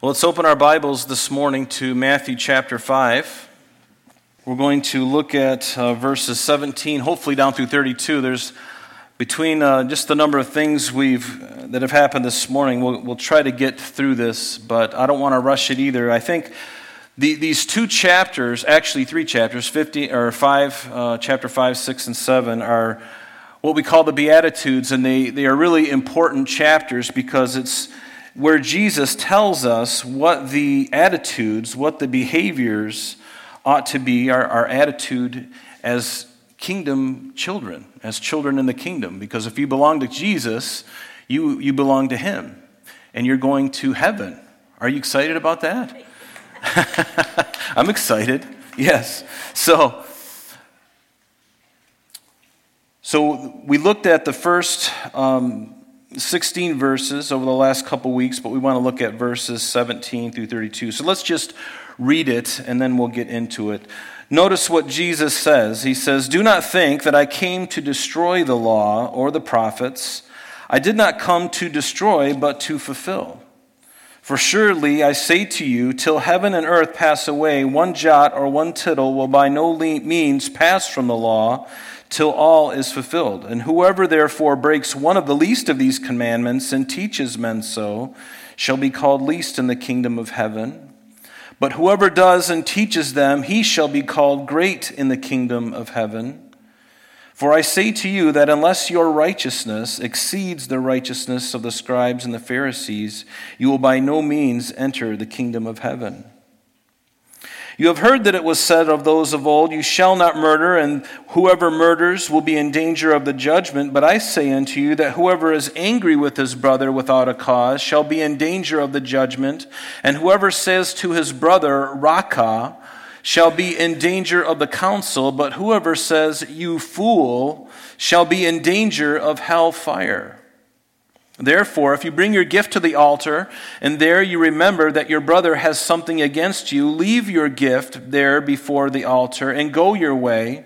Well, let's open our Bibles this morning to Matthew chapter 5. We're going to look at uh, verses 17, hopefully down through 32. There's between uh, just the number of things we've uh, that have happened this morning. We'll, we'll try to get through this, but I don't want to rush it either. I think the, these two chapters, actually three chapters, 50 or five, uh, chapter five, six, and seven, are what we call the Beatitudes, and they, they are really important chapters because it's where Jesus tells us what the attitudes, what the behaviors ought to be, our, our attitude as kingdom children, as children in the kingdom. Because if you belong to Jesus, you, you belong to Him, and you're going to heaven. Are you excited about that? I'm excited, yes. So, so we looked at the first um, 16 verses over the last couple weeks, but we want to look at verses 17 through 32. So let's just read it and then we'll get into it. Notice what Jesus says. He says, Do not think that I came to destroy the law or the prophets. I did not come to destroy, but to fulfill. For surely I say to you, till heaven and earth pass away, one jot or one tittle will by no means pass from the law till all is fulfilled. And whoever therefore breaks one of the least of these commandments and teaches men so shall be called least in the kingdom of heaven. But whoever does and teaches them, he shall be called great in the kingdom of heaven. For I say to you that unless your righteousness exceeds the righteousness of the scribes and the Pharisees, you will by no means enter the kingdom of heaven. You have heard that it was said of those of old, You shall not murder, and whoever murders will be in danger of the judgment. But I say unto you that whoever is angry with his brother without a cause shall be in danger of the judgment. And whoever says to his brother, Raca, shall be in danger of the council. But whoever says, You fool, shall be in danger of hell fire. Therefore, if you bring your gift to the altar, and there you remember that your brother has something against you, leave your gift there before the altar and go your way.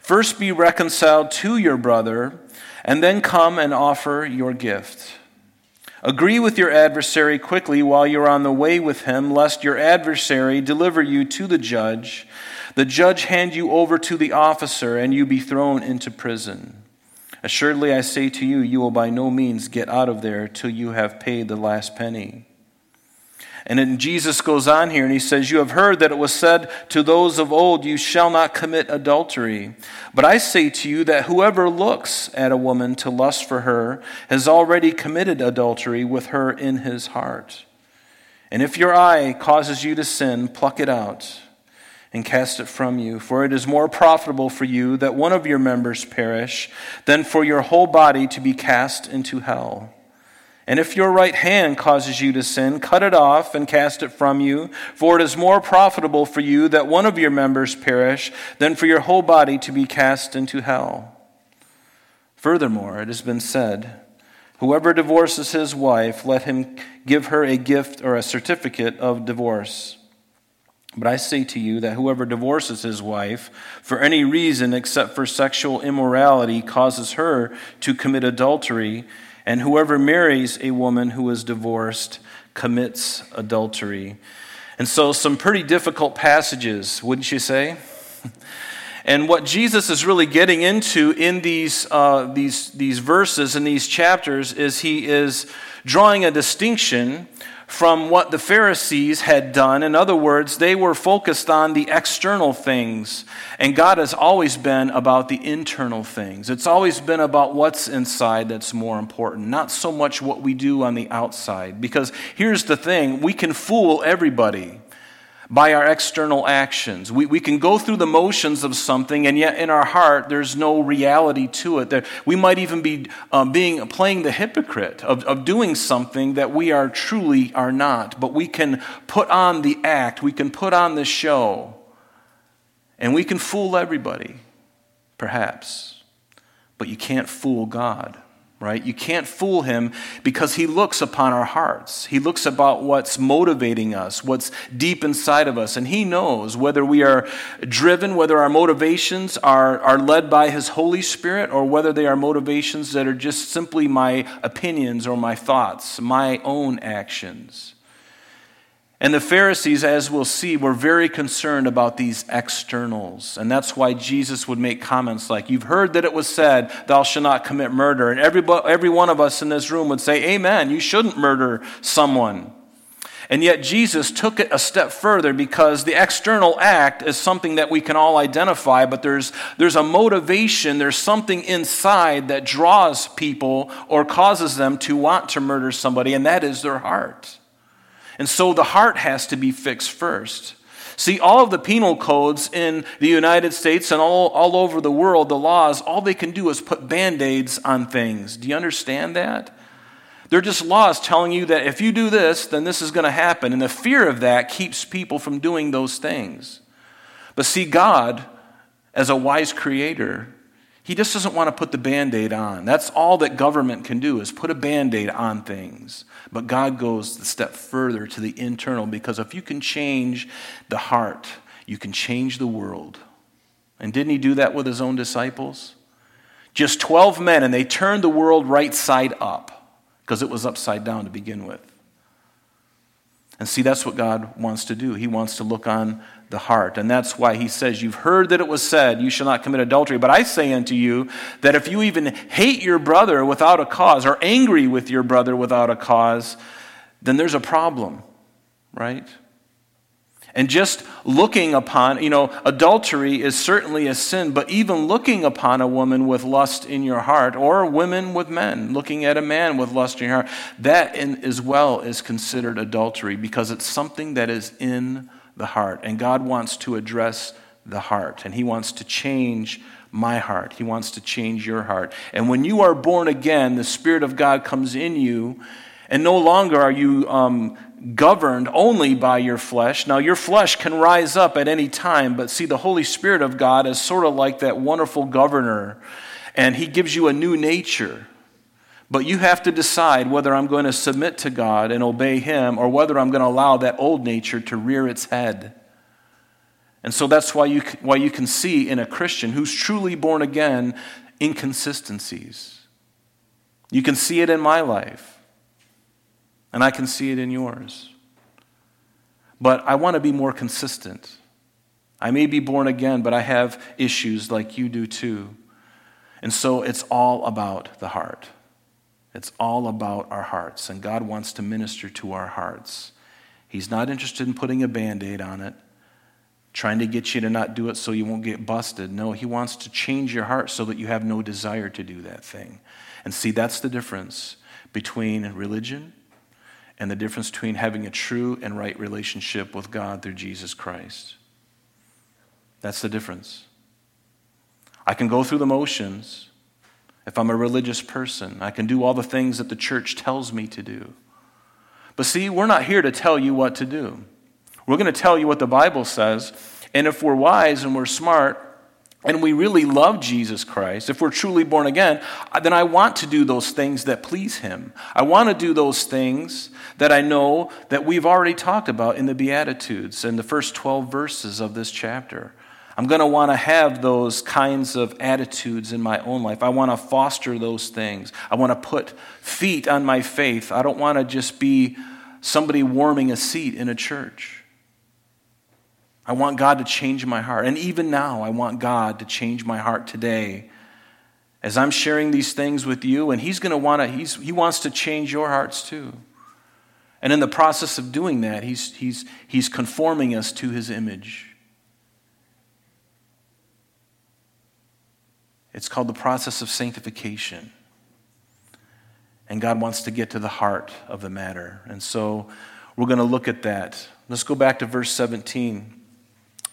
First be reconciled to your brother, and then come and offer your gift. Agree with your adversary quickly while you're on the way with him, lest your adversary deliver you to the judge, the judge hand you over to the officer, and you be thrown into prison. Assuredly, I say to you, you will by no means get out of there till you have paid the last penny. And then Jesus goes on here and he says, You have heard that it was said to those of old, You shall not commit adultery. But I say to you that whoever looks at a woman to lust for her has already committed adultery with her in his heart. And if your eye causes you to sin, pluck it out and cast it from you. For it is more profitable for you that one of your members perish than for your whole body to be cast into hell. And if your right hand causes you to sin, cut it off and cast it from you. For it is more profitable for you that one of your members perish than for your whole body to be cast into hell. Furthermore, it has been said, Whoever divorces his wife, let him give her a gift or a certificate of divorce. But I say to you that whoever divorces his wife for any reason except for sexual immorality causes her to commit adultery, and whoever marries a woman who is divorced commits adultery. And so, some pretty difficult passages, wouldn't you say? And what Jesus is really getting into in these, uh, these, these verses in these chapters is he is drawing a distinction from what the Pharisees had done. In other words, they were focused on the external things, and God has always been about the internal things. It's always been about what's inside that's more important, not so much what we do on the outside. Because here's the thing we can fool everybody by our external actions. We, we can go through the motions of something, and yet in our heart, there's no reality to it. There, we might even be um, being, playing the hypocrite of, of doing something that we are truly are not. But we can put on the act, we can put on the show, and we can fool everybody, perhaps. But you can't fool God right? You can't fool him because he looks upon our hearts. He looks about what's motivating us, what's deep inside of us, and he knows whether we are driven, whether our motivations are, are led by his Holy Spirit, or whether they are motivations that are just simply my opinions or my thoughts, my own actions. And the Pharisees, as we'll see, were very concerned about these externals. And that's why Jesus would make comments like, You've heard that it was said, Thou shalt not commit murder. And every, every one of us in this room would say, Amen, you shouldn't murder someone. And yet Jesus took it a step further because the external act is something that we can all identify, but there's, there's a motivation, there's something inside that draws people or causes them to want to murder somebody, and that is their heart. And so the heart has to be fixed first. See, all of the penal codes in the United States and all, all over the world, the laws, all they can do is put band aids on things. Do you understand that? They're just laws telling you that if you do this, then this is going to happen. And the fear of that keeps people from doing those things. But see, God, as a wise creator, he just doesn't want to put the band aid on. That's all that government can do is put a band aid on things. But God goes a step further to the internal because if you can change the heart, you can change the world. And didn't he do that with his own disciples? Just 12 men, and they turned the world right side up because it was upside down to begin with. And see, that's what God wants to do. He wants to look on the heart. And that's why he says, You've heard that it was said, You shall not commit adultery. But I say unto you that if you even hate your brother without a cause, or angry with your brother without a cause, then there's a problem, right? And just looking upon, you know, adultery is certainly a sin, but even looking upon a woman with lust in your heart, or women with men, looking at a man with lust in your heart, that in, as well is considered adultery because it's something that is in the heart. And God wants to address the heart, and He wants to change my heart. He wants to change your heart. And when you are born again, the Spirit of God comes in you, and no longer are you. Um, governed only by your flesh. Now, your flesh can rise up at any time, but see, the Holy Spirit of God is sort of like that wonderful governor, and He gives you a new nature. But you have to decide whether I'm going to submit to God and obey Him or whether I'm going to allow that old nature to rear its head. And so that's why you, why you can see in a Christian who's truly born again inconsistencies. You can see it in my life. And I can see it in yours. But I want to be more consistent. I may be born again, but I have issues like you do too. And so it's all about the heart. It's all about our hearts. And God wants to minister to our hearts. He's not interested in putting a band aid on it, trying to get you to not do it so you won't get busted. No, He wants to change your heart so that you have no desire to do that thing. And see, that's the difference between religion and the difference between having a true and right relationship with God through Jesus Christ. That's the difference. I can go through the motions if I'm a religious person. I can do all the things that the church tells me to do. But see, we're not here to tell you what to do. We're going to tell you what the Bible says. And if we're wise and we're smart, and we really love Jesus Christ, if we're truly born again, uh, then I want to do those things that please Him. I want to do those things that I know that we've already talked about in the Beatitudes in the first 12 verses of this chapter. I'm going to want to have those kinds of attitudes in my own life. I want to foster those things. I want to put feet on my faith. I don't want to just be somebody warming a seat in a church. I want God to change my heart. And even now, I want God to change my heart today. As I'm sharing these things with you, and He's going to want to, he's, He wants to change your hearts too. And in the process of doing that, He's, he's, he's conforming us to His image. It's called the process of sanctification. And God wants to get to the heart of the matter. And so we're going to look at that. Let's go back to verse 17.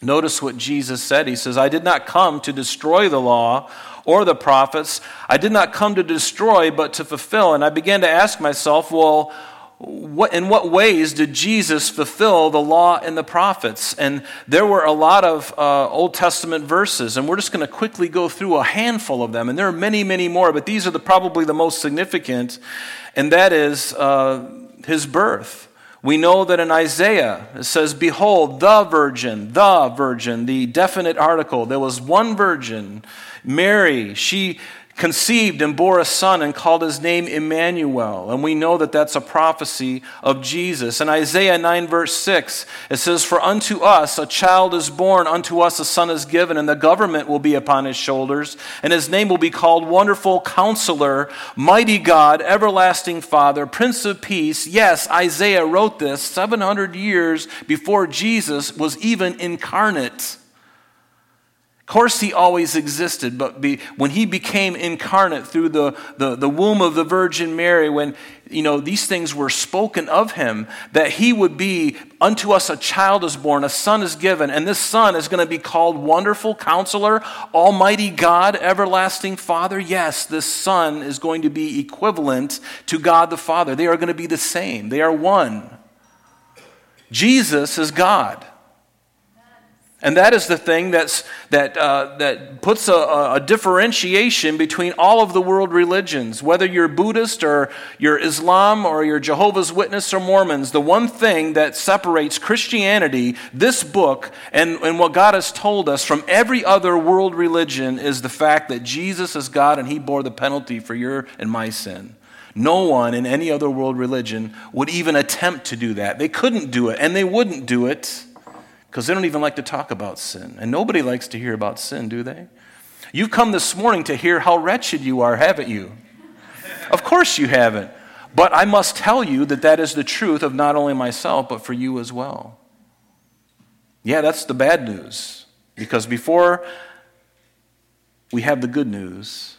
Notice what Jesus said. He says, I did not come to destroy the law or the prophets. I did not come to destroy, but to fulfill. And I began to ask myself, well, what, in what ways did Jesus fulfill the law and the prophets? And there were a lot of uh, Old Testament verses, and we're just going to quickly go through a handful of them. And there are many, many more, but these are the, probably the most significant, and that is uh, his birth. We know that in Isaiah it says, Behold, the virgin, the virgin, the definite article. There was one virgin, Mary. She conceived and bore a son and called his name Emmanuel. And we know that that's a prophecy of Jesus. In Isaiah 9, verse 6, it says, For unto us a child is born, unto us a son is given, and the government will be upon his shoulders, and his name will be called Wonderful Counselor, Mighty God, Everlasting Father, Prince of Peace. Yes, Isaiah wrote this 700 years before Jesus was even incarnate course, he always existed, but be, when he became incarnate through the, the, the womb of the Virgin Mary, when you know these things were spoken of him, that he would be unto us a child is born, a son is given, and this son is going to be called Wonderful Counselor, Almighty God, Everlasting Father. Yes, this son is going to be equivalent to God the Father. They are going to be the same, they are one. Jesus is God. And that is the thing that's, that, uh, that puts a, a, differentiation between all of the world religions. Whether you're Buddhist or you're Islam or you're Jehovah's Witness or Mormons, the one thing that separates Christianity, this book, and, and what God has told us from every other world religion is the fact that Jesus is God and He bore the penalty for your and my sin. No one in any other world religion would even attempt to do that. They couldn't do it, and they wouldn't do it because they don't even like to talk about sin. And nobody likes to hear about sin, do they? You've come this morning to hear how wretched you are, haven't you? Of course you haven't. But I must tell you that that is the truth of not only myself, but for you as well. Yeah, that's the bad news. Because before we have the good news,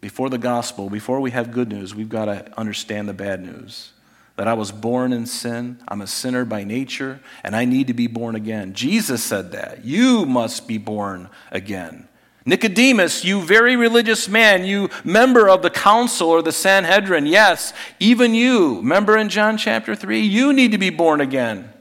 before the gospel, before we have good news, we've got to understand the bad news that I was born in sin. I'm a sinner by nature, and I need to be born again. Jesus said that. You must be born again. Nicodemus, you very religious man, you member of the council or the Sanhedrin, yes, even you, member in John chapter 3, you need to be born again.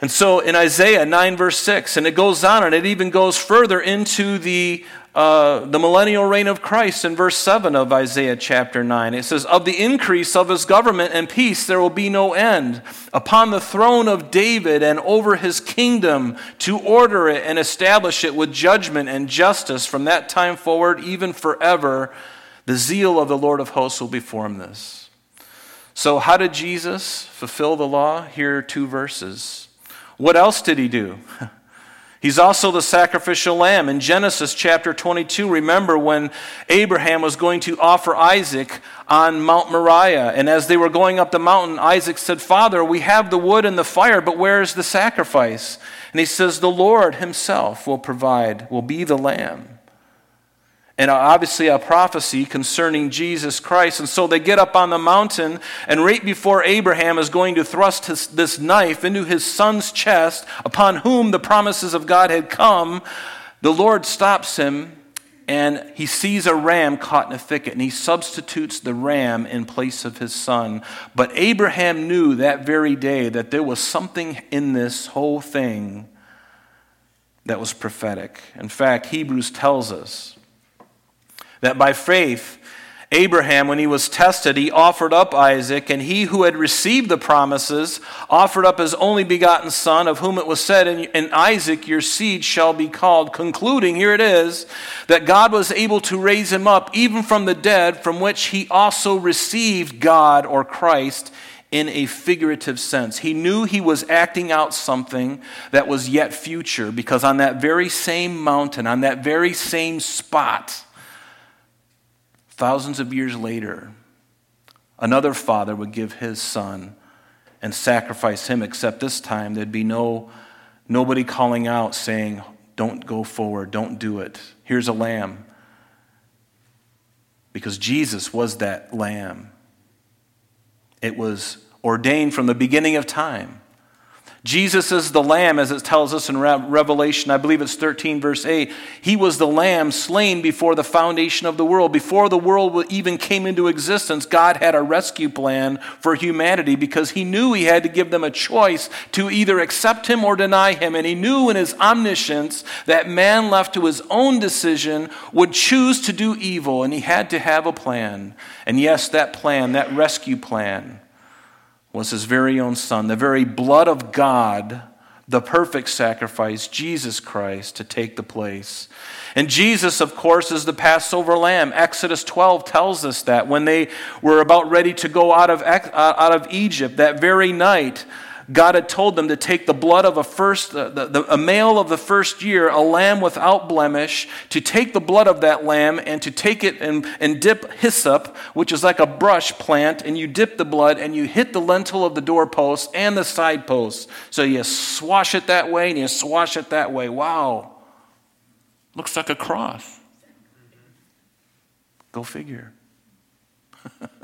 And so in Isaiah 9, verse 6, and it goes on and it even goes further into the, uh, the millennial reign of Christ in verse 7 of Isaiah chapter 9. It says, Of the increase of his government and peace there will be no end upon the throne of David and over his kingdom to order it and establish it with judgment and justice from that time forward, even forever. The zeal of the Lord of hosts will perform this. So, how did Jesus fulfill the law? Here are two verses. What else did he do? He's also the sacrificial lamb. In Genesis chapter 22, remember when Abraham was going to offer Isaac on Mount Moriah. And as they were going up the mountain, Isaac said, Father, we have the wood and the fire, but where is the sacrifice? And he says, The Lord himself will provide, will be the lamb and obviously a prophecy concerning Jesus Christ. And so they get up on the mountain, and right before Abraham is going to thrust his, this knife into his son's chest, upon whom the promises of God had come, the Lord stops him and he sees a ram caught in a thicket, and he substitutes the ram in place of his son. But Abraham knew that very day that there was something in this whole thing that was prophetic. In fact, Hebrews tells us that by faith, Abraham, when he was tested, he offered up Isaac, and he who had received the promises offered up his only begotten son, of whom it was said, In Isaac your seed shall be called, concluding, here it is, that God was able to raise him up even from the dead, from which he also received God or Christ in a figurative sense. He knew he was acting out something that was yet future, because on that very same mountain, on that very same spot, Thousands of years later, another father would give his son and sacrifice him, except this time there'd be no nobody calling out saying, Don't go forward, don't do it. Here's a lamb. Because Jesus was that lamb. It was ordained from the beginning of time Jesus is the lamb, as it tells us in Revelation, I believe it's 13, verse 8. He was the lamb slain before the foundation of the world. Before the world even came into existence, God had a rescue plan for humanity because he knew he had to give them a choice to either accept him or deny him. And he knew in his omniscience that man left to his own decision would choose to do evil, and he had to have a plan. And yes, that plan, that rescue plan, was his very own son. The very blood of God the perfect sacrifice, Jesus Christ, to take the place. And Jesus, of course, is the Passover lamb. Exodus 12 tells us that when they were about ready to go out of, out of Egypt, that very night, God had told them to take the blood of a first, uh, the, the, a male of the first year, a lamb without blemish, to take the blood of that lamb and to take it and, and dip hyssop, which is like a brush plant, and you dip the blood and you hit the lintel of the doorpost and the side posts. So you swash it that way and you swash it that way. Wow. Looks like a cross. Go figure.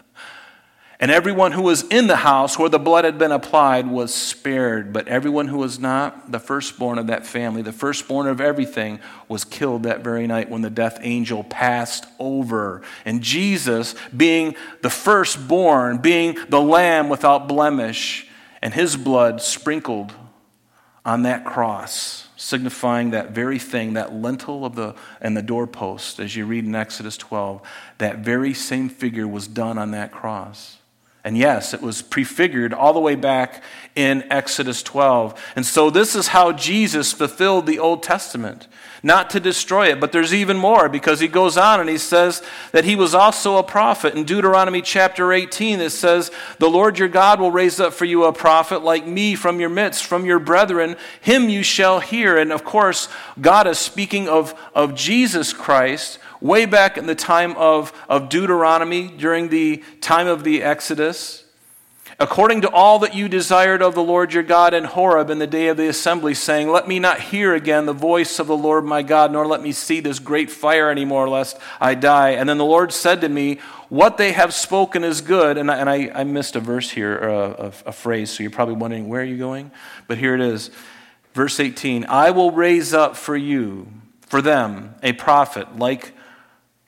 And everyone who was in the house where the blood had been applied was spared. But everyone who was not the firstborn of that family, the firstborn of everything, was killed that very night when the death angel passed over. And Jesus, being the firstborn, being the lamb without blemish, and his blood sprinkled on that cross, signifying that very thing, that lintel of the and the doorpost, as you read in Exodus 12, that very same figure was done on that cross. And yes, it was prefigured all the way back in Exodus 12. And so this is how Jesus fulfilled the Old Testament. Not to destroy it, but there's even more because he goes on and he says that he was also a prophet. In Deuteronomy chapter 18, it says, The Lord your God will raise up for you a prophet like me from your midst, from your brethren. Him you shall hear. And of course, God is speaking of, of Jesus Christ way back in the time of, of Deuteronomy, during the time of the Exodus. According to all that you desired of the Lord your God in Horeb in the day of the assembly, saying, Let me not hear again the voice of the Lord my God, nor let me see this great fire anymore, lest I die. And then the Lord said to me, What they have spoken is good. And I, and I, I missed a verse here, a, a, a phrase, so you're probably wondering, Where are you going? But here it is. Verse 18 I will raise up for you, for them, a prophet like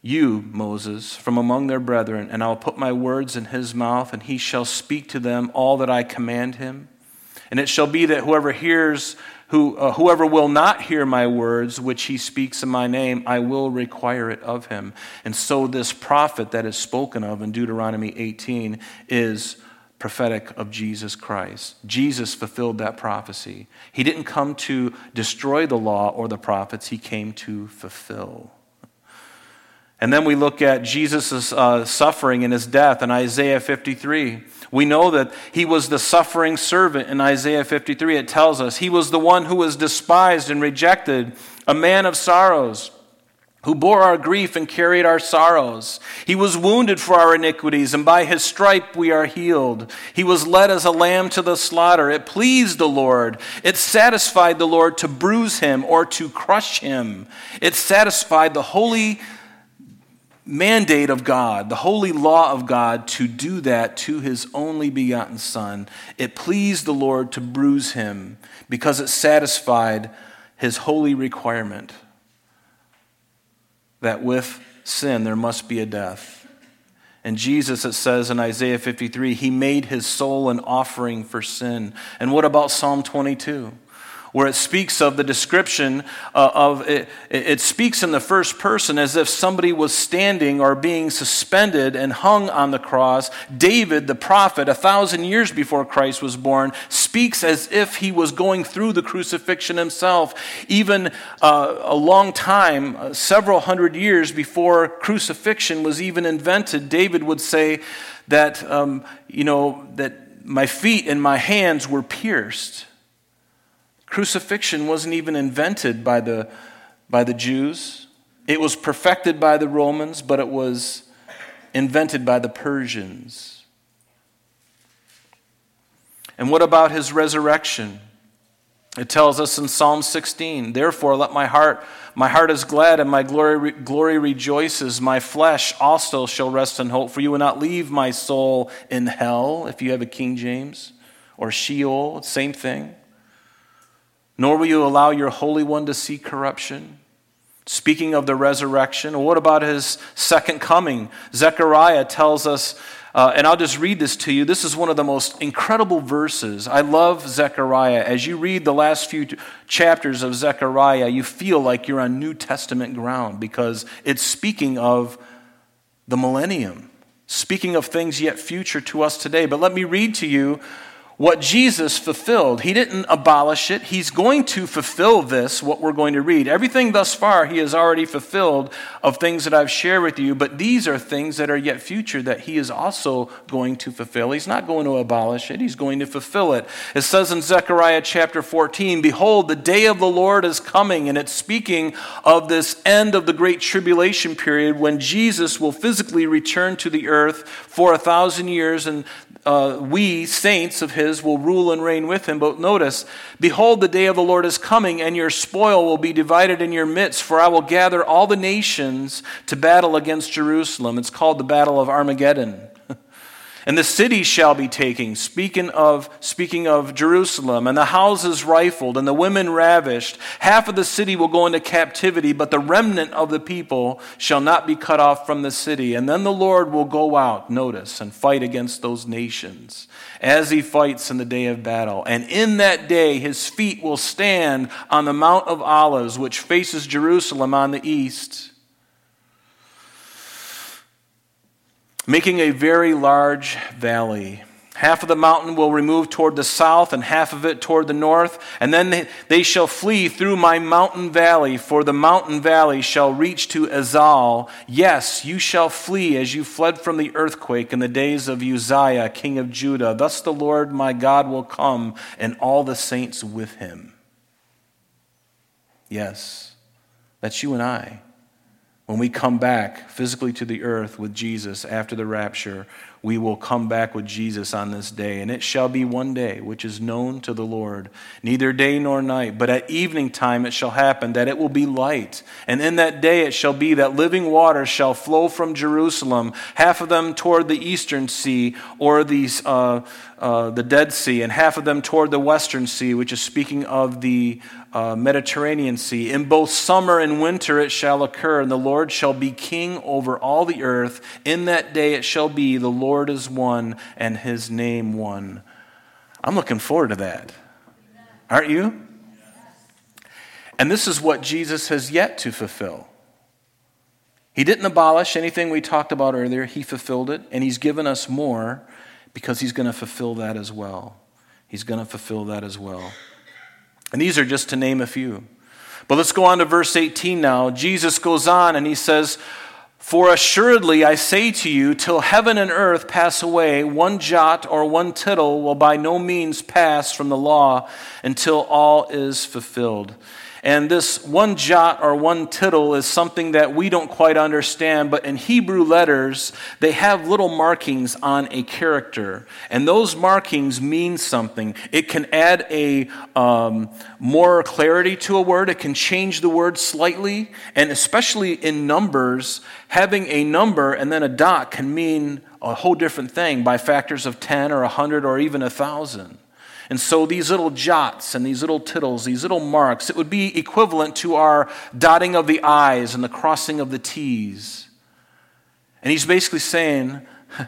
you, Moses, from among their brethren, and I will put my words in his mouth, and he shall speak to them all that I command him. And it shall be that whoever hears, who, uh, whoever will not hear my words, which he speaks in my name, I will require it of him. And so, this prophet that is spoken of in Deuteronomy 18 is prophetic of Jesus Christ. Jesus fulfilled that prophecy. He didn't come to destroy the law or the prophets, he came to fulfill. And then we look at Jesus' uh, suffering and his death in Isaiah 53. We know that he was the suffering servant in Isaiah 53. It tells us he was the one who was despised and rejected, a man of sorrows, who bore our grief and carried our sorrows. He was wounded for our iniquities, and by his stripe we are healed. He was led as a lamb to the slaughter. It pleased the Lord. It satisfied the Lord to bruise him or to crush him. It satisfied the holy mandate of God, the holy law of God, to do that to his only begotten Son. It pleased the Lord to bruise him because it satisfied his holy requirement that with sin there must be a death. And Jesus, it says in Isaiah 53, he made his soul an offering for sin. And what about Psalm 22? Where it speaks of the description uh, of it, it speaks in the first person as if somebody was standing or being suspended and hung on the cross. David, the prophet, a thousand years before Christ was born, speaks as if he was going through the crucifixion himself. Even uh, a long time, uh, several hundred years before crucifixion was even invented, David would say that, um, you know, that my feet and my hands were pierced. Crucifixion wasn't even invented by the, by the Jews. It was perfected by the Romans, but it was invented by the Persians. And what about his resurrection? It tells us in Psalm 16, therefore let my heart, my heart is glad and my glory, glory rejoices. My flesh also shall rest in hope, for you will not leave my soul in hell, if you have a King James, or Sheol, same thing nor will you allow your Holy One to see corruption. Speaking of the resurrection, what about his second coming? Zechariah tells us, uh, and I'll just read this to you. This is one of the most incredible verses. I love Zechariah. As you read the last few chapters of Zechariah, you feel like you're on New Testament ground because it's speaking of the millennium, speaking of things yet future to us today. But let me read to you what Jesus fulfilled. He didn't abolish it. He's going to fulfill this, what we're going to read. Everything thus far, he has already fulfilled of things that I've shared with you, but these are things that are yet future that he is also going to fulfill. He's not going to abolish it, he's going to fulfill it. It says in Zechariah chapter 14 Behold, the day of the Lord is coming, and it's speaking of this end of the great tribulation period when Jesus will physically return to the earth for a thousand years, and uh, we, saints of his, will rule and reign with him. But notice, behold, the day of the Lord is coming, and your spoil will be divided in your midst, for I will gather all the nations to battle against Jerusalem. It's called the Battle of Armageddon. And the city shall be taken, speaking of, speaking of Jerusalem, and the houses rifled, and the women ravished. Half of the city will go into captivity, but the remnant of the people shall not be cut off from the city. And then the Lord will go out, notice, and fight against those nations, as he fights in the day of battle. And in that day his feet will stand on the Mount of Olives, which faces Jerusalem on the east. Making a very large valley. Half of the mountain will remove toward the south, and half of it toward the north. And then they, shall flee through my mountain valley, for the mountain valley shall reach to Azal. Yes, you shall flee as you fled from the earthquake in the days of Uzziah, king of Judah. Thus the Lord my God will come, and all the saints with him. Yes, that's you and I. When we come back physically to the earth with Jesus after the rapture, we will come back with Jesus on this day. And it shall be one day which is known to the Lord, neither day nor night, but at evening time it shall happen that it will be light. And in that day it shall be that living water shall flow from Jerusalem, half of them toward the eastern sea, or these, uh, uh, the Dead Sea, and half of them toward the western sea, which is speaking of the uh, Mediterranean Sea. In both summer and winter it shall occur, and the Lord shall be king over all the earth. In that day it shall be, the Lord is one, and his name one. I'm looking forward to that. Aren't you? And this is what Jesus has yet to fulfill. He didn't abolish anything we talked about earlier, he fulfilled it, and he's given us more because he's going to fulfill that as well. He's going to fulfill that as well. And these are just to name a few. But let's go on to verse 18 now. Jesus goes on and he says, For assuredly I say to you, till heaven and earth pass away, one jot or one tittle will by no means pass from the law until all is fulfilled. And this one jot or one tittle is something that we don't quite understand, but in Hebrew letters, they have little markings on a character. And those markings mean something. It can add a um, more clarity to a word, it can change the word slightly. And especially in numbers, having a number and then a dot can mean a whole different thing by factors of 10 or 100 or even 1,000. And so these little jots and these little tittles, these little marks, it would be equivalent to our dotting of the I's and the crossing of the T's. And he's basically saying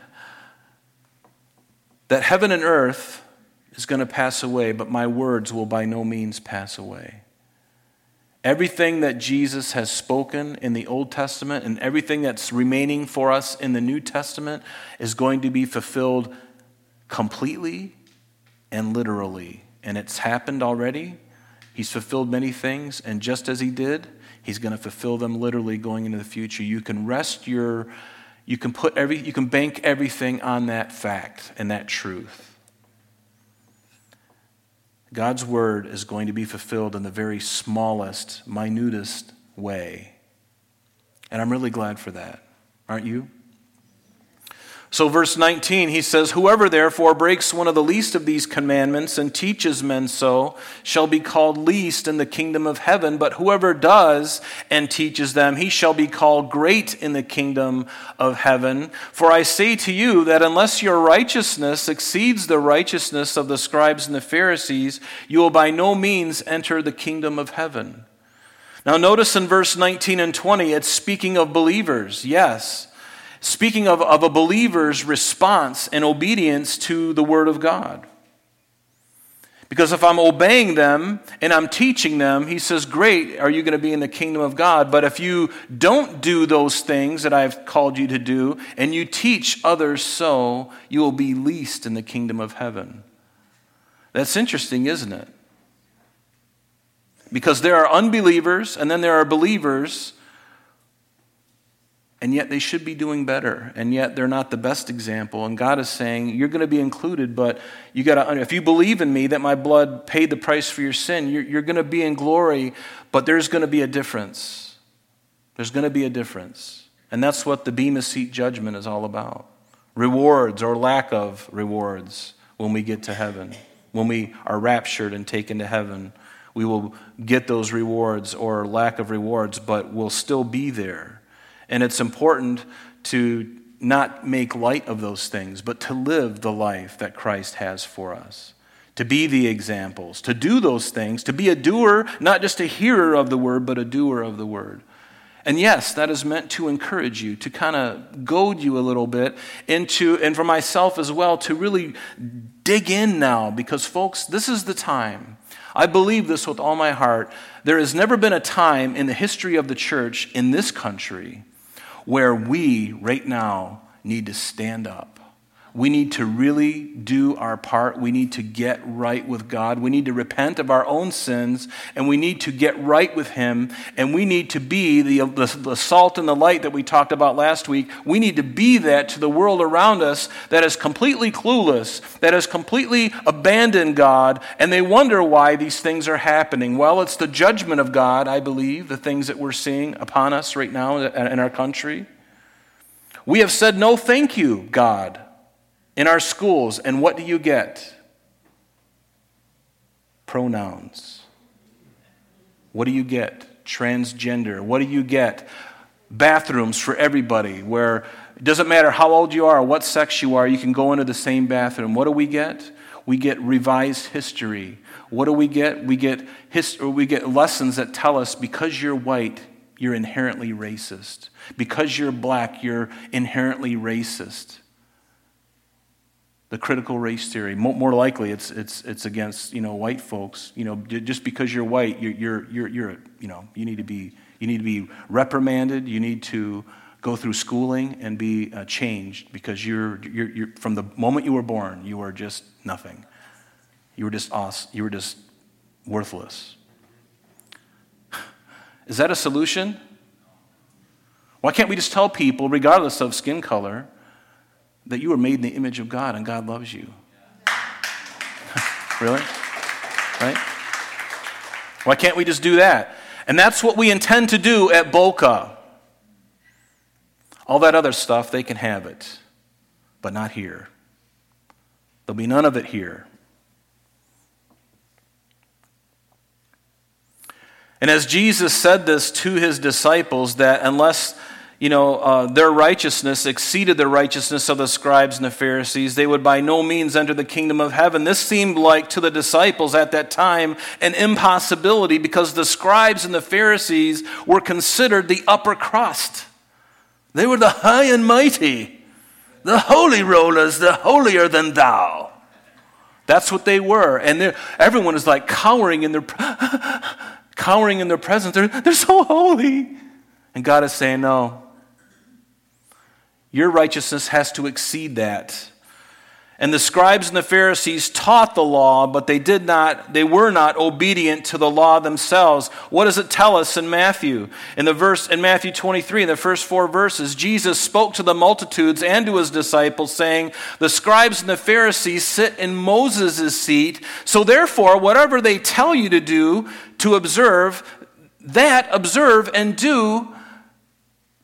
that heaven and earth is going to pass away, but my words will by no means pass away. Everything that Jesus has spoken in the Old Testament and everything that's remaining for us in the New Testament is going to be fulfilled completely and literally. And it's happened already. He's fulfilled many things, and just as he did, he's going to fulfill them literally going into the future. You can rest your you can put every you can bank everything on that fact and that truth. God's word is going to be fulfilled in the very smallest, minutest way. And I'm really glad for that. Aren't you? So, verse 19, he says, Whoever therefore breaks one of the least of these commandments and teaches men so shall be called least in the kingdom of heaven, but whoever does and teaches them, he shall be called great in the kingdom of heaven. For I say to you that unless your righteousness exceeds the righteousness of the scribes and the Pharisees, you will by no means enter the kingdom of heaven. Now, notice in verse 19 and 20, it's speaking of believers, yes. Speaking of, of a believer's response and obedience to the Word of God. Because if I'm obeying them and I'm teaching them, he says, Great, are you going to be in the kingdom of God? But if you don't do those things that I've called you to do, and you teach others so, you will be least in the kingdom of heaven. That's interesting, isn't it? Because there are unbelievers and then there are believers, and yet they should be doing better, and yet they're not the best example. And God is saying, You're going to be included, but you got to, if you believe in me that my blood paid the price for your sin, you're, you're going to be in glory, but there's going to be a difference. There's going to be a difference. And that's what the Bema Seat judgment is all about rewards or lack of rewards when we get to heaven. When we are raptured and taken to heaven, we will get those rewards or lack of rewards, but we'll still be there. And it's important to not make light of those things, but to live the life that Christ has for us. To be the examples, to do those things, to be a doer, not just a hearer of the word, but a doer of the word. And yes, that is meant to encourage you, to kind of goad you a little bit into, and for myself as well, to really dig in now, because folks, this is the time. I believe this with all my heart. There has never been a time in the history of the church in this country where we, right now, need to stand up we need to really do our part. We need to get right with God. We need to repent of our own sins, and we need to get right with Him. And we need to be the, the, the, salt and the light that we talked about last week. We need to be that to the world around us that is completely clueless, that has completely abandoned God, and they wonder why these things are happening. Well, it's the judgment of God, I believe, the things that we're seeing upon us right now in our country. We have said, No, thank you, God in our schools, and what do you get? Pronouns. What do you get? Transgender. What do you get? Bathrooms for everybody, where it doesn't matter how old you are, or what sex you are, you can go into the same bathroom. What do we get? We get revised history. What do we get? We get, hist- we get lessons that tell us because you're white, you're inherently racist. Because you're black, you're inherently racist the critical race theory. More likely, it's, it's, it's against you know, white folks. You know, just because you're white, you're, you're, you're, you're, you know, you need to be, you need to be reprimanded. You need to go through schooling and be uh, changed because you're, you're, you're, from the moment you were born, you were just nothing. You were just us. You were just worthless. Is that a solution? Why can't we just tell people, regardless of skin color, that you were made in the image of God and God loves you. really? Right? Why can't we just do that? And that's what we intend to do at Boca. All that other stuff, they can have it, but not here. There'll be none of it here. And as Jesus said this to his disciples, that unless you know, uh, their righteousness exceeded the righteousness of the scribes and the Pharisees, they would by no means enter the kingdom of heaven. This seemed like to the disciples at that time an impossibility because the scribes and the Pharisees were considered the upper crust. They were the high and mighty, the holy rollers, the holier than thou. That's what they were. And everyone is like cowering in their, cowering in their presence. They're, they're so holy. And God is saying, no, your righteousness has to exceed that. And the scribes and the Pharisees taught the law, but they did not, they were not obedient to the law themselves. What does it tell us in Matthew? In the verse in Matthew 23, in the first four verses, Jesus spoke to the multitudes and to his disciples, saying, The scribes and the Pharisees sit in Moses' seat, so therefore, whatever they tell you to do, to observe, that observe and do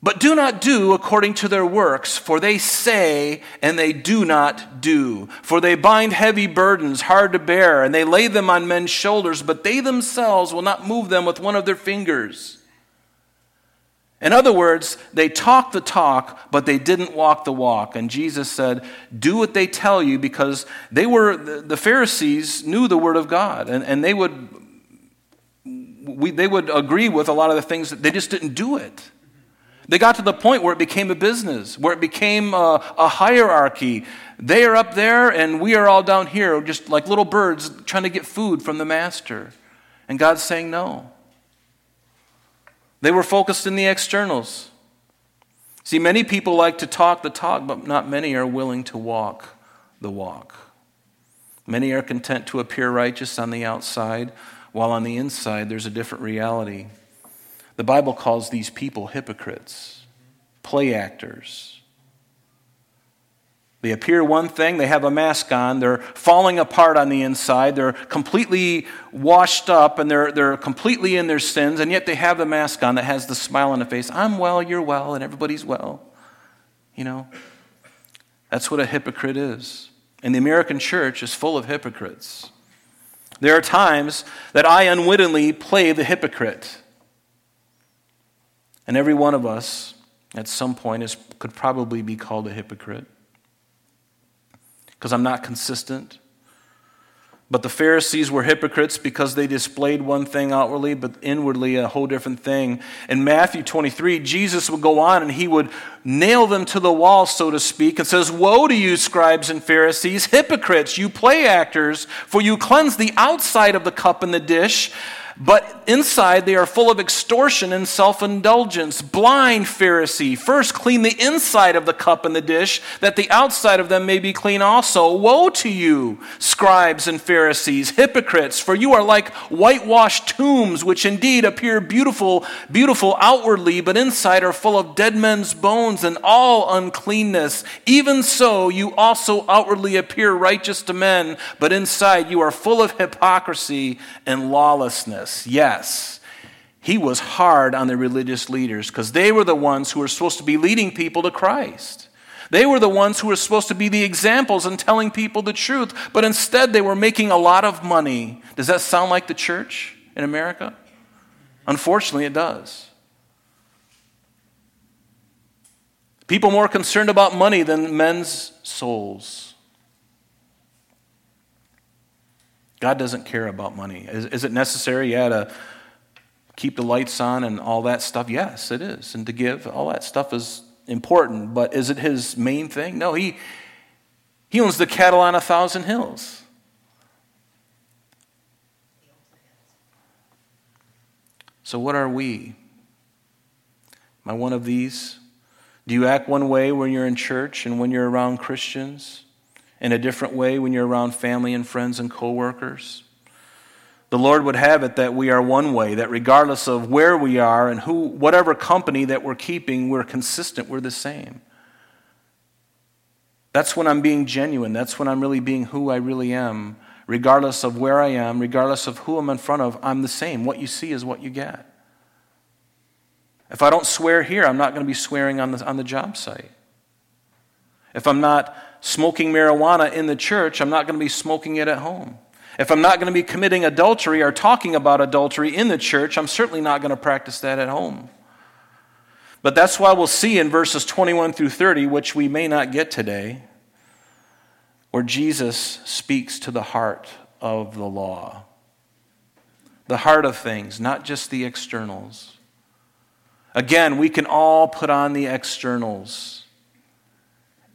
but do not do according to their works, for they say and they do not do. For they bind heavy burdens, hard to bear, and they lay them on men's shoulders, but they themselves will not move them with one of their fingers. In other words, they talk the talk, but they didn't walk the walk. And Jesus said, Do what they tell you, because they were, the Pharisees knew the Word of God, and, and they, would, we, they would agree with a lot of the things, that they just didn't do it. They got to the point where it became a business, where it became a, a, hierarchy. They are up there, and we are all down here, just like little birds trying to get food from the master. And God's saying no. They were focused in the externals. See, many people like to talk the talk, but not many are willing to walk the walk. Many are content to appear righteous on the outside, while on the inside there's a different reality. The Bible calls these people hypocrites, play actors. They appear one thing, they have a mask on, they're falling apart on the inside, they're completely washed up, and they're, they're completely in their sins, and yet they have the mask on that has the smile on the face. I'm well, you're well, and everybody's well. You know? That's what a hypocrite is. And the American church is full of hypocrites. There are times that I unwittingly play the hypocrite. And every one of us at some point is, could probably be called a hypocrite because I'm not consistent. But the Pharisees were hypocrites because they displayed one thing outwardly, but inwardly a whole different thing. In Matthew 23, Jesus would go on and he would nail them to the wall, so to speak, and says, Woe to you, scribes and Pharisees, hypocrites, you play actors, for you cleanse the outside of the cup and the dish but inside, they are full of extortion and self indulgence. Blind Pharisee, first clean the inside of the cup and the dish, that the outside of them may be clean also. Woe to you, scribes and Pharisees, hypocrites, for you are like whitewashed tombs, which indeed appear beautiful, beautiful outwardly, but inside are full of dead men's bones and all uncleanness. Even so, you also outwardly appear righteous to men, but inside you are full of hypocrisy and lawlessness. Yes. He was hard on the religious leaders because they were the ones who were supposed to be leading people to Christ. They were the ones who were supposed to be the examples and telling people the truth, but instead they were making a lot of money. Does that sound like the church in America? Unfortunately, it does. People more concerned about money than men's souls. God doesn't care about money. Is, is, it necessary, yeah, to keep the lights on and all that stuff? Yes, it is. And to give, all that stuff is important. But is it his main thing? No, he, he owns the cattle on a thousand hills. So, what are we? Am I one of these? Do you act one way when you're in church and when you're around Christians? In a different way when you're around family and friends and coworkers. The Lord would have it that we are one way, that regardless of where we are and who, whatever company that we're keeping, we're consistent, we're the same. That's when I'm being genuine. That's when I'm really being who I really am. Regardless of where I am, regardless of who I'm in front of, I'm the same. What you see is what you get. If I don't swear here, I'm not going to be swearing on the, on the job site. If I'm not smoking marijuana in the church, I'm not going to be smoking it at home. If I'm not going to be committing adultery or talking about adultery in the church, I'm certainly not going to practice that at home. But that's why we'll see in verses 21 through 30, which we may not get today, where Jesus speaks to the heart of the law. The heart of things, not just the externals. Again, we can all put on the externals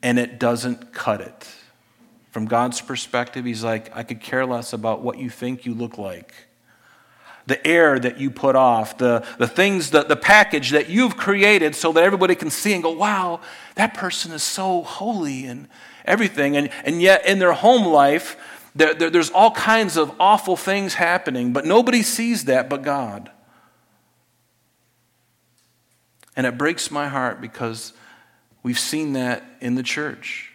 and it doesn't cut it. From God's perspective, He's like, I could care less about what you think you look like. The air that you put off, the, the things, the, the package that you've created so that everybody can see and go, wow, that person is so holy and everything. And, and yet, in their home life, there, there, there's all kinds of awful things happening, but nobody sees that but God. And it breaks my heart because We've seen that in the church.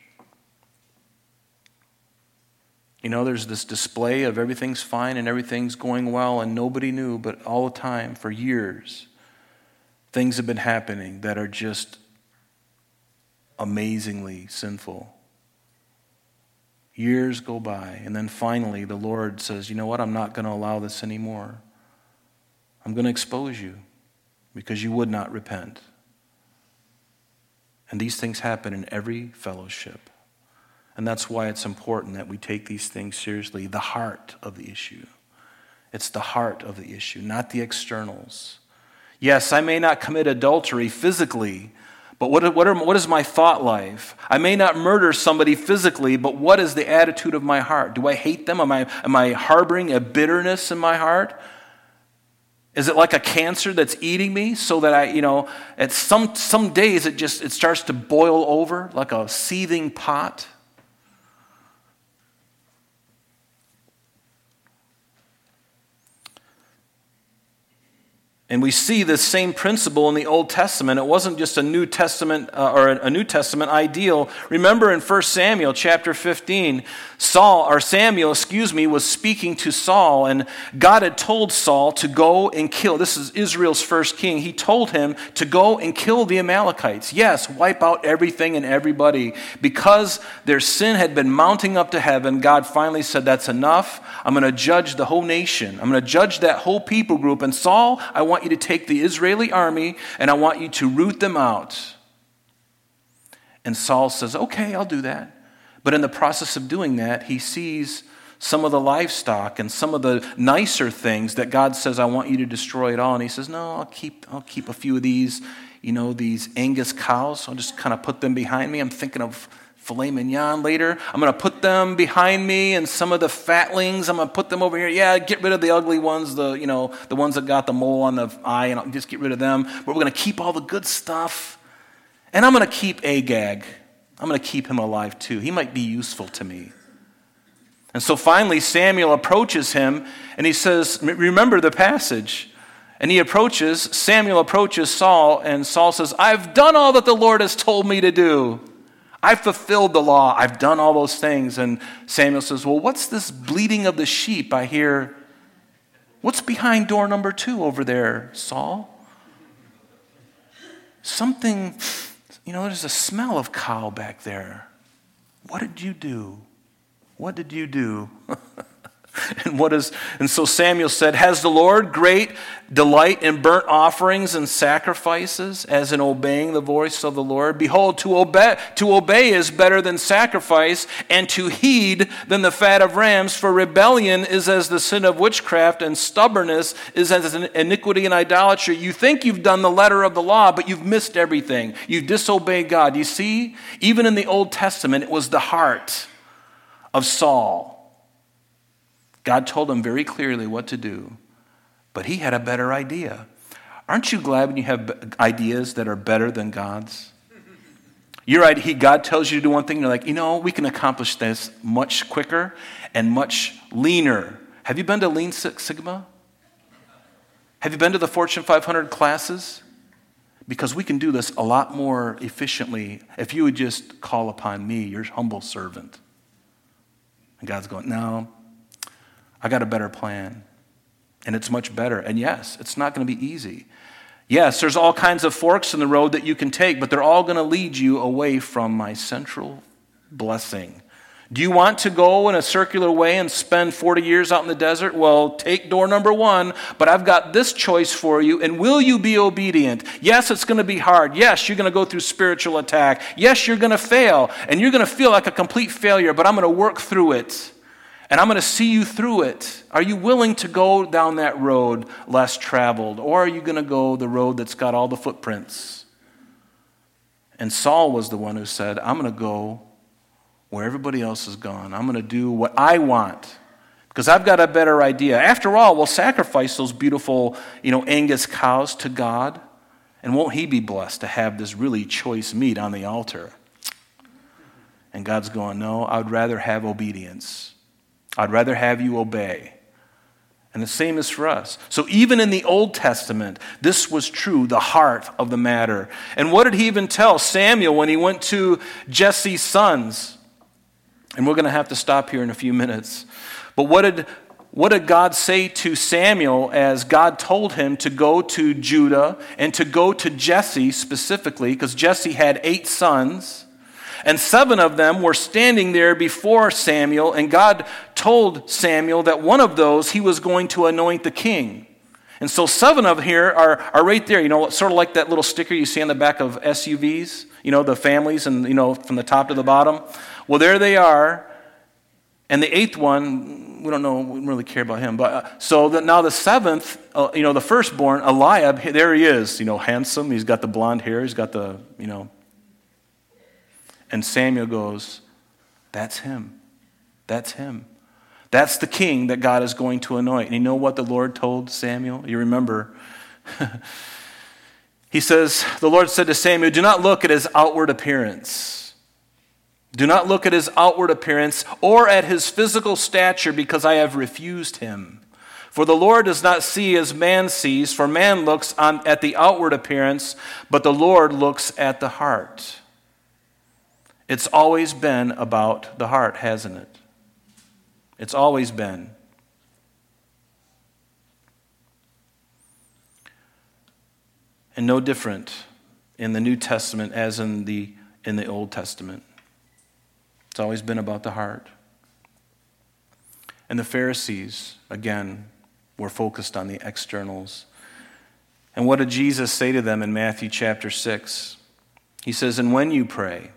You know, there's this display of everything's fine and everything's going well, and nobody knew, but all the time, for years, things have been happening that are just amazingly sinful. Years go by, and then finally the Lord says, You know what? I'm not going to allow this anymore. I'm going to expose you because you would not repent. And these things happen in every fellowship. And that's why it's important that we take these things seriously. The heart of the issue. It's the heart of the issue, not the externals. Yes, I may not commit adultery physically, but what, what, are, what is my thought life? I may not murder somebody physically, but what is the attitude of my heart? Do I hate them? Am I, am I harboring a bitterness in my heart? Is it like a cancer that's eating me so that I, you know, at some, some days it just it starts to boil over like a seething pot? And we see this same principle in the Old Testament. It wasn't just a New Testament uh, or a New Testament ideal. Remember in 1 Samuel chapter 15, Saul or Samuel, excuse me, was speaking to Saul and God had told Saul to go and kill. This is Israel's first king. He told him to go and kill the Amalekites. Yes, wipe out everything and everybody. Because their sin had been mounting up to heaven, God finally said that's enough. I'm going to judge the whole nation. I'm going to judge that whole people group and Saul, I want want you to take the Israeli army and I want you to root them out. And Saul says, Okay, I'll do that. But in the process of doing that, he sees some of the livestock and some of the nicer things that God says, I want you to destroy it all. And he says, No, I'll keep, I'll keep a few of these, you know, these Angus cows. I'll just kind of put them behind me. I'm thinking of filet mignon later. I'm going to put them behind me and some of the fatlings. I'm going to put them over here. Yeah, get rid of the ugly ones, the, you know, the ones that got the mole on the eye, and I'll just get rid of them. But we're going to keep all the good stuff. And I'm going to keep Agag. I'm going to keep him alive too. He might be useful to me. And so finally, Samuel approaches him and he says, Remember the passage. And he approaches, Samuel approaches Saul, and Saul says, I've done all that the Lord has told me to do. I've fulfilled the law. I've done all those things. And Samuel says, Well, what's this bleating of the sheep I hear? What's behind door number two over there, Saul? Something, you know, there's a smell of cow back there. What did you do? What did you do? and what is and so Samuel said, Has the Lord great delight in burnt offerings and sacrifices, as in obeying the voice of the Lord? Behold, to obey to obey is better than sacrifice, and to heed than the fat of rams, for rebellion is as the sin of witchcraft, and stubbornness is as an iniquity and idolatry. You think you've done the letter of the law, but you've missed everything. You've disobeyed God. You see, even in the Old Testament, it was the heart of Saul God told him very clearly what to do, but he had a better idea. Aren't you glad when you have ideas that are better than God's? You're right, he, God tells you to do one thing, you're like, you know, we can accomplish this much quicker and much leaner. Have you been to Lean Six Sigma? Have you been to the Fortune 500 classes? Because we can do this a lot more efficiently if you would just call upon me, your humble servant. And God's going, no, I got a better plan. And it's much better. And yes, it's not going to be easy. Yes, there's all kinds of forks in the road that you can take, but they're all going to lead you away from my central blessing. Do you want to go in a circular way and spend 40 years out in the desert? Well, take door number one, but I've got this choice for you, and will you be obedient? Yes, it's going to be hard. Yes, you're going to go through spiritual attack. Yes, you're going to fail, and you're going to feel like a complete failure, but I'm going to work through it and I'm going to see you through it. Are you willing to go down that road less traveled, or are you going to go the road that's got all the footprints? And Saul was the one who said, I'm going to go where everybody else has gone. I'm going to do what I want because I've got a better idea. After all, we'll sacrifice those beautiful, you know, Angus cows to God, and won't He be blessed to have this really choice meat on the altar? And God's going, No, I'd rather have obedience. I'd rather have you obey. And the same is for us. So, even in the Old Testament, this was true, the heart of the matter. And what did he even tell Samuel when he went to Jesse's sons? And we're going to have to stop here in a few minutes. But what did, what did God say to Samuel as God told him to go to Judah and to go to Jesse specifically? Because Jesse had eight sons. And seven of them were standing there before Samuel, and God told Samuel that one of those he was going to anoint the king. And so seven of here are, are right there, you know, sort of like that little sticker you see on the back of SUVs, you know, the families and, you know, from the top to the bottom. Well, there they are. And the eighth one, we don't know, we don't really care about him. But uh, so that now the seventh, uh, you know, the firstborn, Eliab, there he is, you know, handsome. He's got the blonde hair. He's got the, you know, and Samuel goes, That's him. That's him. That's the king that God is going to anoint. And you know what the Lord told Samuel? You remember. he says, The Lord said to Samuel, Do not look at his outward appearance. Do not look at his outward appearance or at his physical stature because I have refused him. For the Lord does not see as man sees, for man looks on, at the outward appearance, but the Lord looks at the heart. It's always been about the heart, hasn't it? It's always been. And no different in the New Testament as in the, in the Old Testament. It's always been about the heart. And the Pharisees, again, were focused on the externals. And what did Jesus say to them in Matthew chapter 6? He says, And when you pray,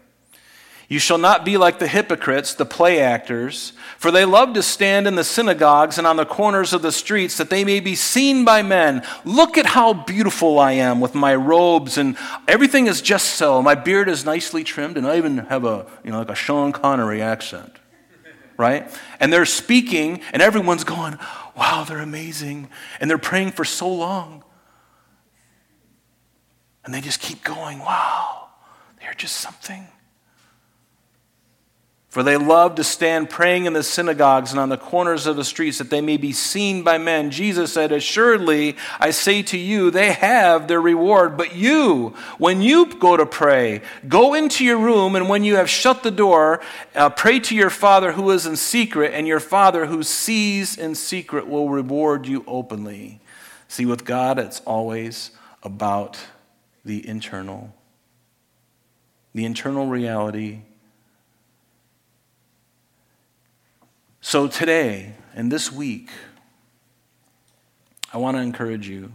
you shall not be like the hypocrites, the play actors, for they love to stand in the synagogues and on the corners of the streets that they may be seen by men. Look at how beautiful I am with my robes and everything is just so. My beard is nicely trimmed and I even have a, you know, like a Sean Connery accent. Right? And they're speaking and everyone's going, wow, they're amazing. And they're praying for so long. And they just keep going, wow, they're just something. For they love to stand praying in the synagogues and on the corners of the streets that they may be seen by men. Jesus said, Assuredly, I say to you, they have their reward. But you, when you go to pray, go into your room, and when you have shut the door, uh, pray to your Father who is in secret, and your Father who sees in secret will reward you openly. See, with God, it's always about the internal, the internal reality So today and this week, I want to encourage you.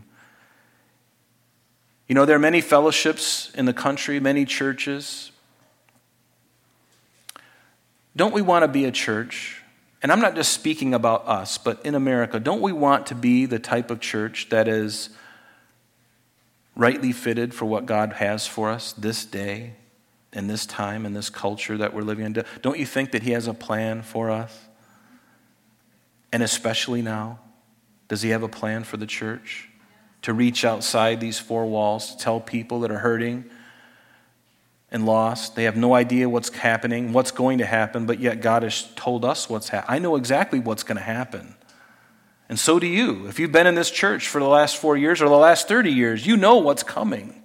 You know, there are many fellowships in the country, many churches. Don't we want to be a church? And I'm not just speaking about us, but in America, don't we want to be the type of church that is rightly fitted for what God has for us this day, in this time, in this culture that we're living in? Don't you think that He has a plan for us? And especially now, does he have a plan for the church? To reach outside these four walls, to tell people that are hurting and lost. They have no idea what's happening, what's going to happen, but yet God has told us what's happening. I know exactly what's going to happen. And so do you. If you've been in this church for the last four years or the last 30 years, you know what's coming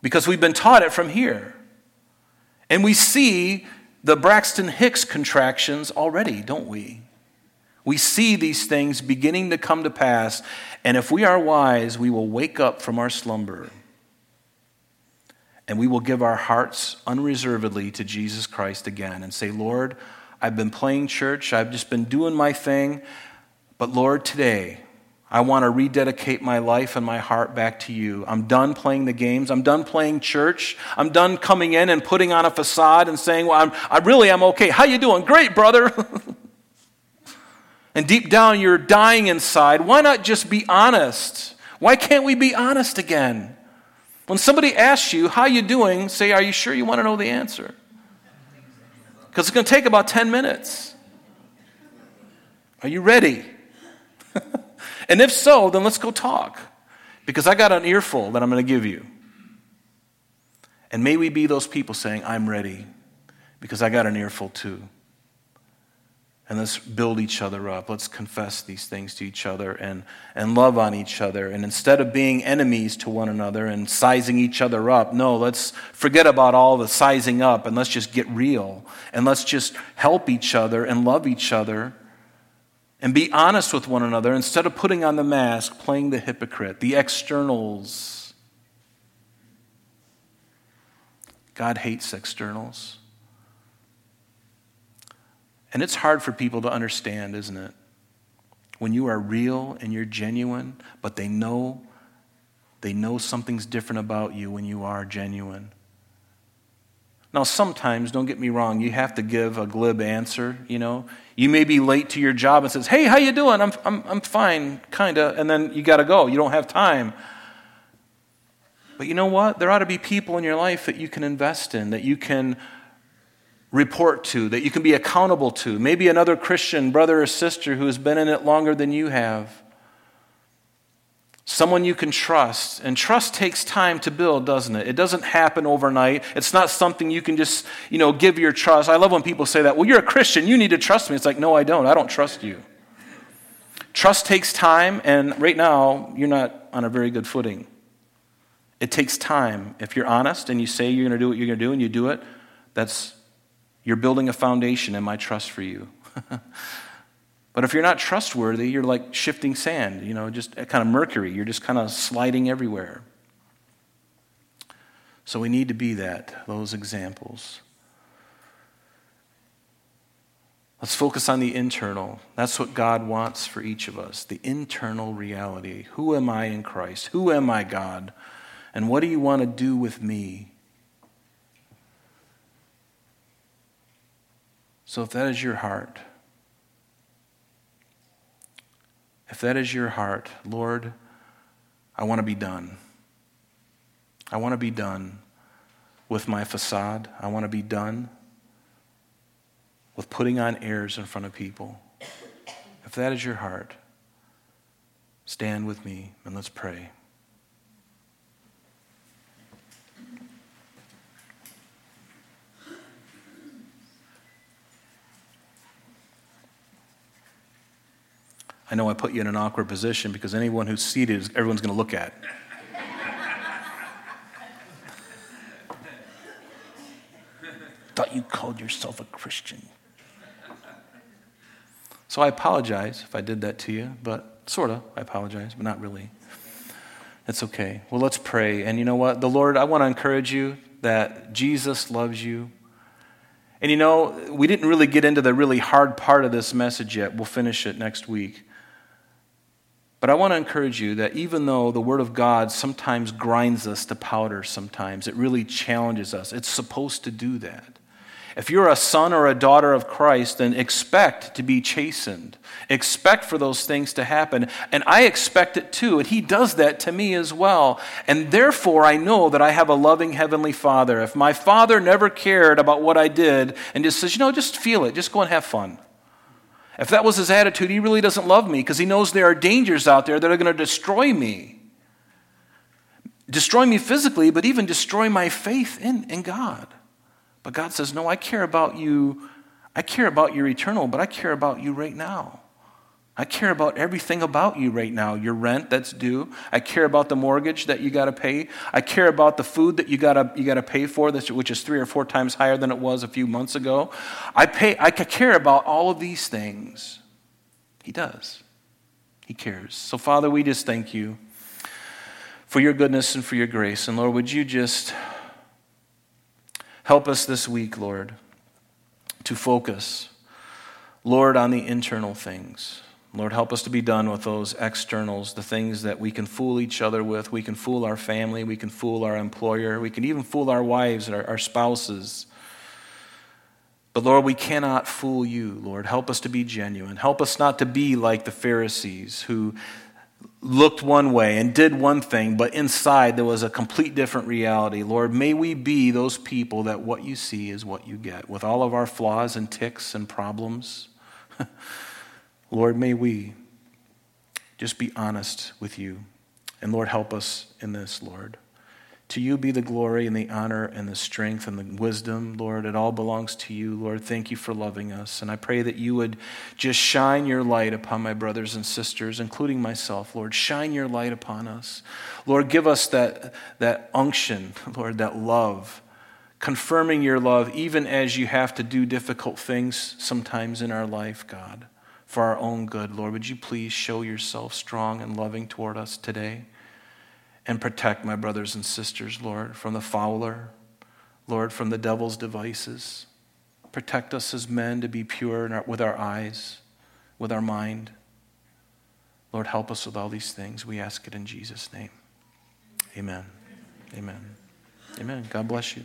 because we've been taught it from here. And we see the Braxton Hicks contractions already, don't we? We see these things beginning to come to pass, and if we are wise, we will wake up from our slumber and we will give our hearts unreservedly to Jesus Christ again and say, Lord, I've been playing church, I've just been doing my thing, but Lord, today, I want to rededicate my life and my heart back to you. I'm done playing the games. I'm done playing church. I'm done coming in and putting on a facade and saying, "Well, I'm, I really am okay. How you doing? Great, brother." and deep down you're dying inside, why not just be honest? Why can't we be honest again? When somebody asks you, how you doing, say, are you sure you want to know the answer? Because it's going to take about 10 minutes. Are you ready? and if so, then let's go talk. Because I got an earful that I'm going to give you. And may we be those people saying, I'm ready, because I got an earful too and let's build each other up. Let's confess these things to each other and, and love on each other. And instead of being enemies to one another and sizing each other up, no, let's forget about all the sizing up and let's just get real. And let's just help each other and love each other and be honest with one another instead of putting on the mask, playing the hypocrite, the externals. God hates externals. And it's hard for people to understand, isn't it? When you are real and you're genuine, but they know they know something's different about you when you are genuine. Now, sometimes, don't get me wrong, you have to give a glib answer, you know. You may be late to your job and says, hey, how you doing? I'm, I'm, I'm fine, kind of. And then you got to go. You don't have time. But you know what? There ought to be people in your life that you can invest in, that you can report to, that you can be accountable to. Maybe another Christian brother or sister who has been in it longer than you have. Someone you can trust. And trust takes time to build, doesn't it? It doesn't happen overnight. It's not something you can just, you know, give your trust. I love when people say that. Well, you're a Christian. You need to trust me. It's like, no, I don't. I don't trust you. Trust takes time, and right now, you're not on a very good footing. It takes time. If you're honest and you say you're going to do what you're going to do and you do it, that's you're building a foundation in my trust for you. but if you're not trustworthy, you're like shifting sand, you know, just kind of mercury. You're just kind of sliding everywhere. So we need to be that, those examples. Let's focus on the internal. That's what God wants for each of us the internal reality. Who am I in Christ? Who am I, God? And what do you want to do with me? So, if that is your heart, if that is your heart, Lord, I want to be done. I want to be done with my facade. I want to be done with putting on airs in front of people. If that is your heart, stand with me and let's pray. I know I put you in an awkward position because anyone who's seated, everyone's going to look at. Thought you called yourself a Christian. So I apologize if I did that to you, but sort of, I apologize, but not really. It's okay. Well, let's pray. And you know what? The Lord, I want to encourage you that Jesus loves you. And you know, we didn't really get into the really hard part of this message yet. We'll finish it next week. But I want to encourage you that even though the Word of God sometimes grinds us to powder, sometimes it really challenges us. It's supposed to do that. If you're a son or a daughter of Christ, then expect to be chastened. Expect for those things to happen. And I expect it too. And He does that to me as well. And therefore, I know that I have a loving Heavenly Father. If my Father never cared about what I did and just says, you know, just feel it, just go and have fun. If that was His attitude, He really doesn't love me because He knows there are dangers out there that are going to destroy me. Destroy me physically, but even destroy my faith in, in God. But God says, No, I care about you. I care about your eternal, but I care about you right now. I care about everything about you right now. Your rent that's due. I care about the mortgage that you got to pay. I care about the food that you got you to pay for, which is three or four times higher than it was a few months ago. I pay. I care about all of these things. He does. He cares. So, Father, we just thank you for your goodness and for your grace. And Lord, would you just Help us this week, Lord, to focus, Lord, on the internal things. Lord, help us to be done with those externals, the things that we can fool each other with. We can fool our family. We can fool our employer. We can even fool our wives and our, our spouses. But Lord, we cannot fool you, Lord. Help us to be genuine. Help us not to be like the Pharisees who looked one way and did one thing, but inside there was a complete different reality. Lord, may we be those people that what you see is what you get, with all of our flaws and ticks and problems. Lord, may we just be honest with you. And Lord, help us in this, Lord. To you be the glory and the honor and the strength and the wisdom, Lord. It all belongs to you, Lord. Thank you for loving us. And I pray that you would just shine your light upon my brothers and sisters, including myself, Lord. Shine your light upon us. Lord, give us that, that unction, Lord, that love, confirming your love, even as you have to do difficult things sometimes in our life, God, for our own good. Lord, would you please show yourself strong and loving toward us today? and protect my brothers and sisters, Lord, from the fowler, Lord, from the devil's devices. Protect us as men to be pure with our eyes, with our mind. Lord, help us with all these things. We ask it in Jesus' name. Amen. Amen. Amen. God bless you.